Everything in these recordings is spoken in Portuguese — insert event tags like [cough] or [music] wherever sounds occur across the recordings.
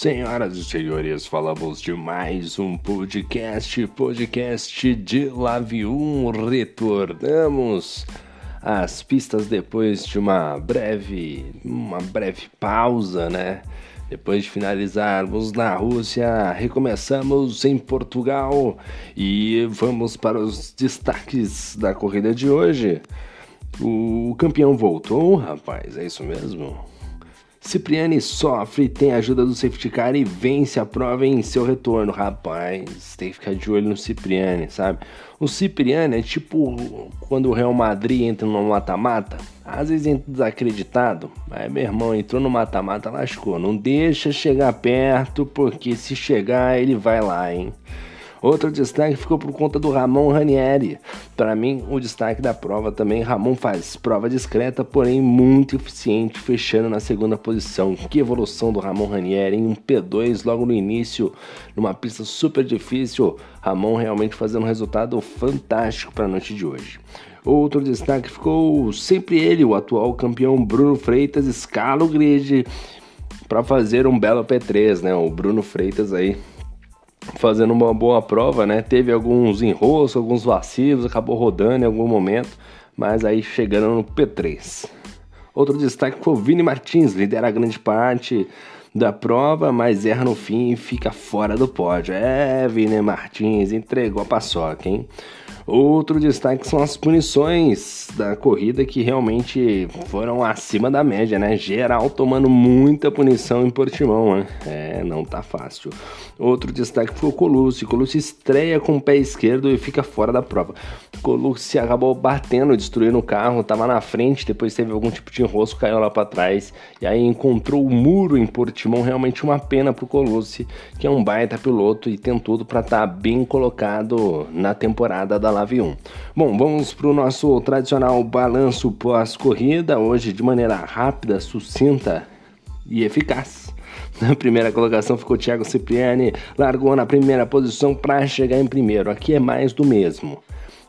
Senhoras e senhores, falamos de mais um podcast, podcast de Lave 1. Retornamos às pistas depois de uma breve, uma breve pausa, né? Depois de finalizarmos na Rússia, recomeçamos em Portugal e vamos para os destaques da corrida de hoje. O campeão voltou, rapaz, é isso mesmo? Cipriani sofre, tem a ajuda do safety car e vence a prova em seu retorno. Rapaz, tem que ficar de olho no Cipriani, sabe? O Cipriani é tipo quando o Real Madrid entra no mata-mata. Às vezes entra desacreditado, mas meu irmão entrou no mata-mata, lascou. Não deixa chegar perto, porque se chegar ele vai lá, hein? Outro destaque ficou por conta do Ramon Ranieri. Para mim, o destaque da prova também, Ramon faz prova discreta, porém muito eficiente, fechando na segunda posição. Que evolução do Ramon Ranieri em um P2 logo no início, numa pista super difícil. Ramon realmente fazendo um resultado fantástico para a noite de hoje. Outro destaque ficou sempre ele, o atual campeão Bruno Freitas, escala o grid para fazer um belo P3, né? O Bruno Freitas aí fazendo uma boa prova, né? Teve alguns enroscos, alguns vacilos, acabou rodando em algum momento, mas aí chegando no P3. Outro destaque foi o Vini Martins, lidera grande parte da prova, mas erra no fim e fica fora do pódio. É, Vini Martins entregou a paçoca, hein? Outro destaque são as punições da corrida que realmente foram acima da média, né? Geral tomando muita punição em Portimão, né? É, não tá fácil. Outro destaque foi o Colucci. Colucci estreia com o pé esquerdo e fica fora da prova. Colucci acabou batendo, destruindo o carro, tava na frente, depois teve algum tipo de enrosco, caiu lá para trás e aí encontrou o muro em Portimão. Realmente uma pena pro Colucci, que é um baita piloto e tem tudo para estar tá bem colocado na temporada da Lave 1. Bom, vamos para o nosso tradicional balanço pós-corrida, hoje de maneira rápida, sucinta e eficaz. Na primeira colocação ficou Thiago Cipriani, largou na primeira posição para chegar em primeiro. Aqui é mais do mesmo.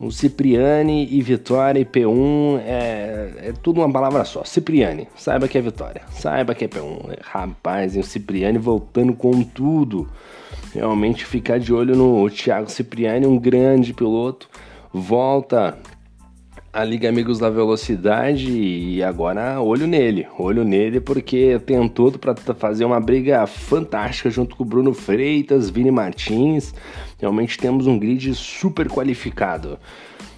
O Cipriani e Vitória e P1 é, é tudo uma palavra só. Cipriani, saiba que é Vitória, saiba que é P1. Rapaz, e o Cipriani voltando com tudo realmente ficar de olho no Thiago Cipriani, um grande piloto. Volta a Liga Amigos da Velocidade e agora olho nele, olho nele porque tem tudo para fazer uma briga fantástica junto com o Bruno Freitas, Vini Martins. Realmente temos um grid super qualificado.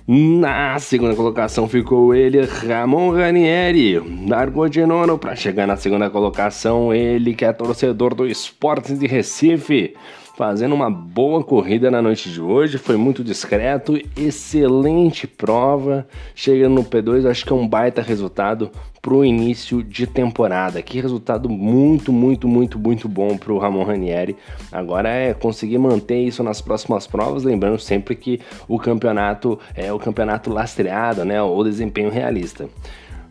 Na segunda colocação ficou ele, Ramon Ranieri, largou de nono para chegar na segunda colocação, ele que é torcedor do Esportes de Recife fazendo uma boa corrida na noite de hoje, foi muito discreto, excelente prova, chegando no P2, acho que é um baita resultado para o início de temporada. Que resultado muito, muito, muito, muito bom para o Ramon Ranieri. Agora é conseguir manter isso nas próximas provas, lembrando sempre que o campeonato é o campeonato lastreado, né, o desempenho realista.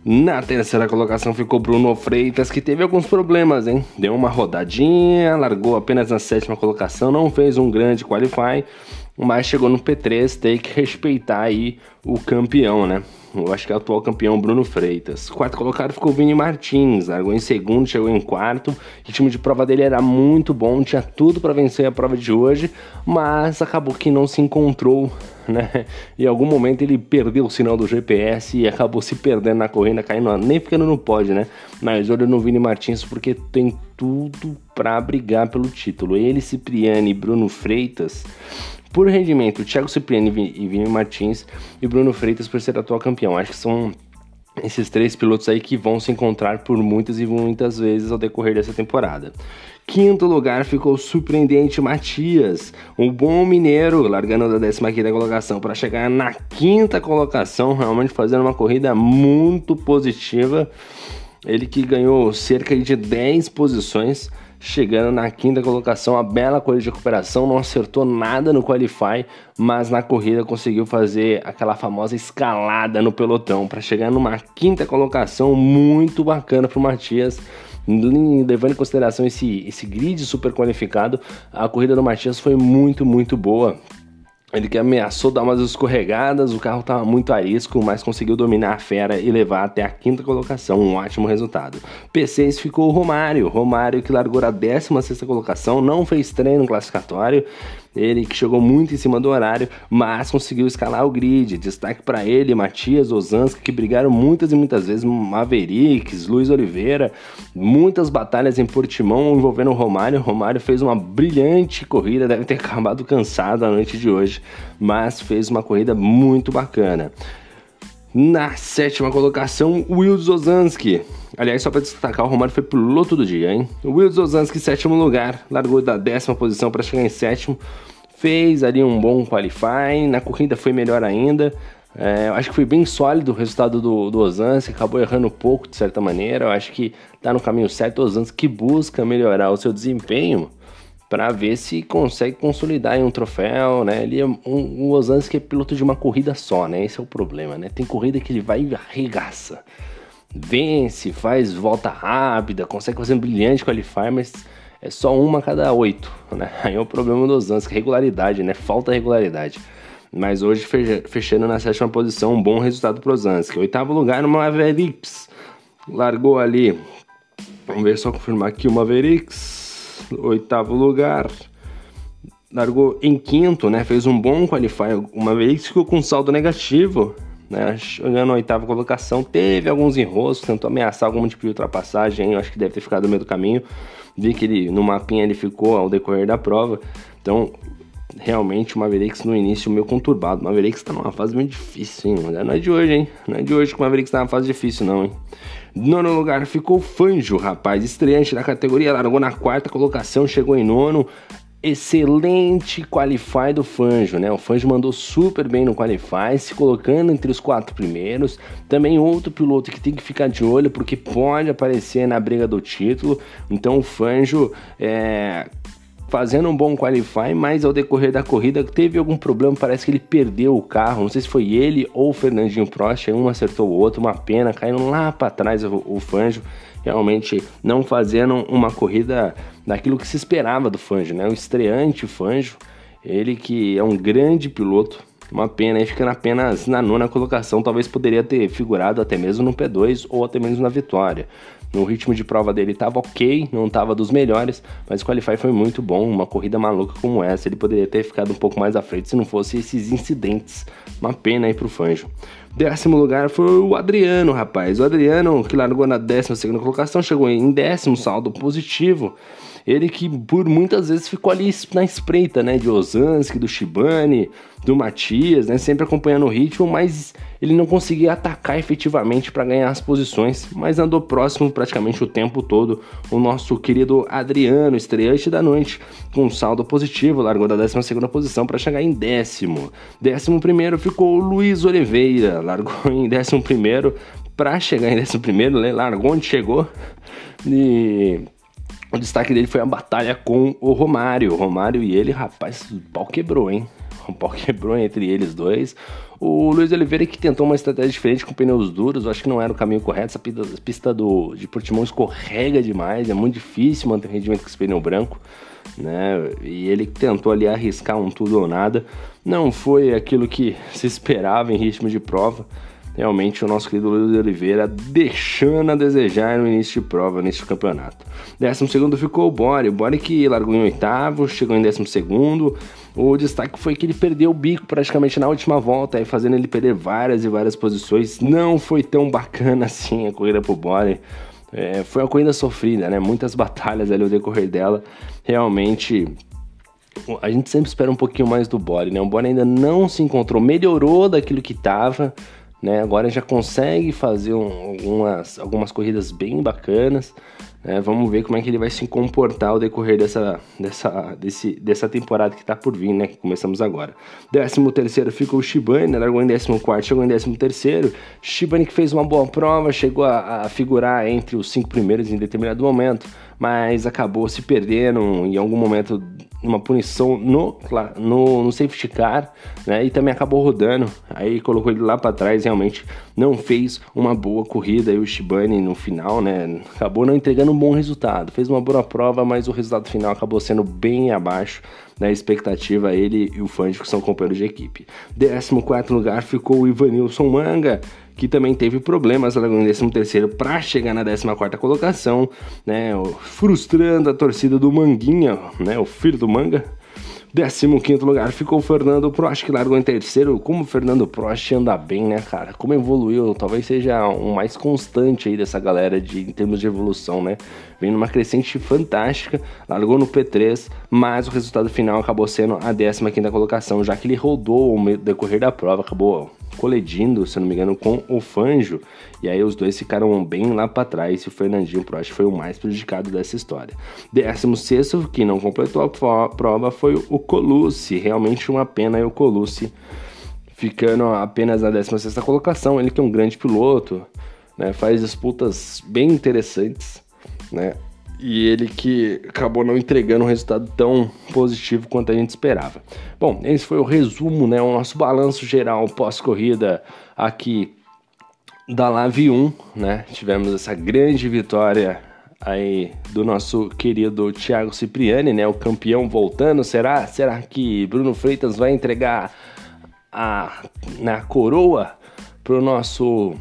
Na terceira colocação ficou Bruno Freitas, que teve alguns problemas, hein? Deu uma rodadinha, largou apenas na sétima colocação, não fez um grande qualify, mas chegou no P3, tem que respeitar aí o campeão, né? Eu acho que é o atual campeão Bruno Freitas. Quarto colocado ficou Vini Martins, largou em segundo, chegou em quarto. O ritmo de prova dele era muito bom, tinha tudo para vencer a prova de hoje, mas acabou que não se encontrou, né? Em algum momento ele perdeu o sinal do GPS e acabou se perdendo na corrida, caindo, nem ficando no pódio, né? Mas olha no Vini Martins porque tem tudo para brigar pelo título. Ele, Cipriani e Bruno Freitas por rendimento, Thiago Cipriani e Vini Martins e Bruno Freitas por ser atual campeão. Acho que são esses três pilotos aí que vão se encontrar por muitas e muitas vezes ao decorrer dessa temporada. Quinto lugar ficou o surpreendente Matias, um bom mineiro, largando da 15 colocação para chegar na quinta colocação, realmente fazendo uma corrida muito positiva. Ele que ganhou cerca de 10 posições chegando na quinta colocação, a bela corrida de recuperação, não acertou nada no qualify, mas na corrida conseguiu fazer aquela famosa escalada no pelotão para chegar numa quinta colocação muito bacana para o Matias. Levando em consideração esse, esse grid super qualificado, a corrida do Matias foi muito, muito boa Ele que ameaçou dar umas escorregadas, o carro estava muito arisco, mas conseguiu dominar a fera e levar até a quinta colocação, um ótimo resultado. P6 ficou o Romário, Romário que largou a 16 colocação, não fez treino classificatório, ele que chegou muito em cima do horário, mas conseguiu escalar o grid. Destaque para ele, Matias Ozanski, que brigaram muitas e muitas vezes, Mavericks, Luiz Oliveira, muitas batalhas em Portimão envolvendo o Romário. O Romário fez uma brilhante corrida, deve ter [laughs] acabado cansado a noite de hoje, mas fez uma corrida muito bacana. Na sétima colocação, Will Ozanski. Aliás, só para destacar, o Romário foi piloto do dia, hein? Will Ozanski, sétimo lugar, largou da décima posição para chegar em sétimo. Fez ali um bom qualifying, na corrida foi melhor ainda. É, eu acho que foi bem sólido o resultado do, do Ozanski, acabou errando pouco de certa maneira. Eu acho que tá no caminho certo. O Ozanski busca melhorar o seu desempenho para ver se consegue consolidar em um troféu, né? Ele é um, um Ozanski é piloto de uma corrida só, né? Esse é o problema, né? Tem corrida que ele vai e arregaça. Vence, faz volta rápida, consegue fazer um brilhante qualify, mas é só uma a cada oito, né? [laughs] Aí é o problema do Ozanski, regularidade, né? Falta regularidade. Mas hoje fechando na sétima posição, um bom resultado pro Ozanski. Oitavo lugar no Mavericks. Largou ali. Vamos ver só confirmar aqui o Mavericks oitavo lugar. Largou em quinto, né? Fez um bom qualify. Uma vez ficou com saldo negativo, né? Chegando na oitava colocação. Teve alguns enroscos, tentou ameaçar algum tipo de ultrapassagem. Eu acho que deve ter ficado no meio do caminho. Vi que ele, no mapinha ele ficou ao decorrer da prova. Então, realmente o Mavericks no início meio conturbado. O Mavericks tá numa fase meio difícil, hein? Não é de hoje, hein? Não é de hoje que o Mavericks tá numa fase difícil, não, hein? Nono lugar ficou Fanjo, rapaz, estreante da categoria, largou na quarta colocação, chegou em nono. Excelente qualify do Fanjo, né? O Fanjo mandou super bem no qualify, se colocando entre os quatro primeiros. Também outro piloto que tem que ficar de olho, porque pode aparecer na briga do título. Então o Fanjo é, fazendo um bom qualify, mas ao decorrer da corrida teve algum problema, parece que ele perdeu o carro, não sei se foi ele ou o Fernandinho Prost, um acertou o outro, uma pena, caindo lá para trás o, o Fanjo, realmente não fazendo uma corrida daquilo que se esperava do Fanjo, né? O estreante Fanjo, ele que é um grande piloto, uma pena, aí ficando apenas na nona colocação, talvez poderia ter figurado até mesmo no P2 ou até mesmo na vitória. No ritmo de prova dele estava ok, não estava dos melhores, mas o Qualify foi muito bom. Uma corrida maluca como essa, ele poderia ter ficado um pouco mais à frente se não fosse esses incidentes. Uma pena aí pro Fanjo. Décimo lugar foi o Adriano, rapaz. O Adriano, que largou na décima segunda colocação, chegou em décimo saldo positivo. Ele que por muitas vezes ficou ali na espreita, né? De Ozanski, do Shibane, do Matias, né? Sempre acompanhando o ritmo, mas ele não conseguia atacar efetivamente para ganhar as posições, mas andou próximo praticamente o tempo todo. O nosso querido Adriano, estreante da noite, com um saldo positivo, largou da 12 posição para chegar em décimo. Décimo primeiro ficou o Luiz Oliveira, largou [laughs] em décimo primeiro para chegar em décimo primeiro, né? largou onde chegou. E o destaque dele foi a batalha com o Romário. O Romário e ele, rapaz, o pau quebrou, hein? O pau quebrou entre eles dois. O Luiz Oliveira que tentou uma estratégia diferente com pneus duros, acho que não era o caminho correto. Essa pista, pista do, de Portimão escorrega demais, é muito difícil manter rendimento com esse pneu branco. Né? E ele tentou ali arriscar um tudo ou nada. Não foi aquilo que [laughs] se esperava em ritmo de prova realmente o nosso querido Luiz Oliveira deixando a desejar no início de prova, nesse campeonato. Décimo segundo ficou o Bore, o Bore que largou em oitavo, chegou em décimo segundo. O destaque foi que ele perdeu o bico praticamente na última volta, aí fazendo ele perder várias e várias posições. Não foi tão bacana [laughs] assim a corrida pro Bore. É, foi uma corrida sofrida, né? Muitas batalhas ali ao decorrer dela. Realmente a gente sempre espera um pouquinho mais do Bore, né? O Bore ainda não se encontrou, melhorou daquilo que estava, né? Agora já consegue fazer um, algumas, algumas corridas bem bacanas. Né? Vamos ver como é que ele vai se comportar ao decorrer dessa, dessa, desse, dessa temporada que está por vir, né? Que começamos agora. 13 terceiro ficou o Shibane, largou em 14 chegou em 13 terceiro. Shibane que fez uma boa prova, chegou a, a figurar entre os cinco primeiros em determinado momento, mas acabou se perdendo em algum momento uma punição no, no, no safety car, né? E também acabou rodando. Aí colocou ele lá para trás, realmente não fez uma boa corrida. E o Shibane no final, né? Acabou não entregando um bom resultado. Fez uma boa prova, mas o resultado final acabou sendo bem abaixo na expectativa ele e o Fangio que são companheiros de equipe. 14 lugar ficou o Ivanilson Manga, que também teve problemas largou em 13 para chegar na 14 colocação, né, frustrando a torcida do Manguinha, né, o filho do Manga. 15 lugar ficou o Fernando Prost, que largou em terceiro. Como o Fernando Prost anda bem, né, cara? Como evoluiu, talvez seja um mais constante aí dessa galera de, em termos de evolução, né? Vem numa crescente fantástica, largou no P3, mas o resultado final acabou sendo a 15 colocação, já que ele rodou o decorrer da prova, acabou colidindo, se não me engano, com o Fanjo, e aí os dois ficaram bem lá para trás e o Fernandinho Prost foi o mais prejudicado dessa história. 16 que não completou a prova foi o Colucci, realmente uma pena o Colucci ficando apenas na 16 colocação, ele que é um grande piloto, né, faz disputas bem interessantes, né, e ele que acabou não entregando um resultado tão positivo quanto a gente esperava. Bom, esse foi o resumo, né, o nosso balanço geral pós-corrida aqui da Live 1, né? Tivemos essa grande vitória aí do nosso querido Thiago Cipriani, né, o campeão voltando. Será? Será que Bruno Freitas vai entregar a na coroa pro nosso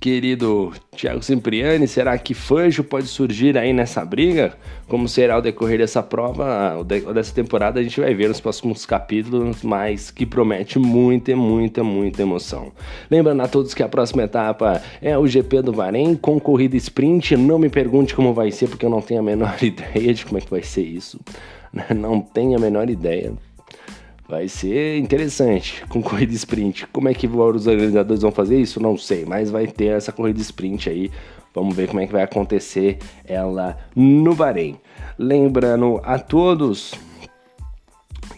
querido Thiago Cipriani, será que Fanjo pode surgir aí nessa briga? Como será o decorrer dessa prova, dessa temporada, a gente vai ver nos próximos capítulos, mas que promete muita, muita, muita emoção. Lembrando a todos que a próxima etapa é o GP do Bahrein com corrida sprint. Não me pergunte como vai ser, porque eu não tenho a menor [laughs] ideia de como é que vai ser isso. [laughs] Não tenho a menor ideia. Vai ser interessante com [laughs] corrida sprint. Como é que os organizadores vão fazer isso? Não sei, mas vai ter essa corrida sprint aí. Vamos ver como é que vai acontecer ela no Bahrein. Lembrando a todos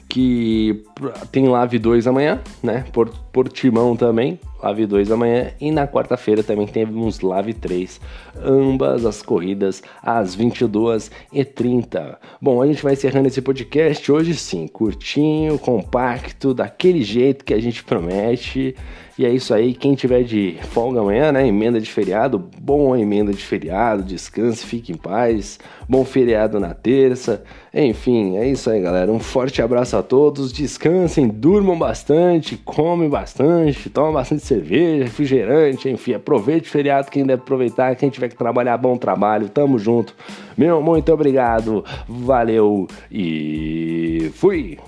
que tem Live 2 amanhã, né? Por, por Timão também. Live 2 amanhã e na quarta-feira também temos Live 3, ambas as corridas às 22h30. Bom, a gente vai encerrando esse podcast hoje sim, curtinho, compacto, daquele jeito que a gente promete. E é isso aí, quem tiver de folga amanhã, né? Emenda de feriado, bom emenda de feriado, descanse, fique em paz, bom feriado na terça. Enfim, é isso aí, galera. Um forte abraço a todos, descansem, durmam bastante, comem bastante, tomem bastante cerveja, refrigerante, enfim, aproveite o feriado quem deve aproveitar, quem tiver que trabalhar, bom trabalho, tamo junto. Meu, muito obrigado, valeu e fui!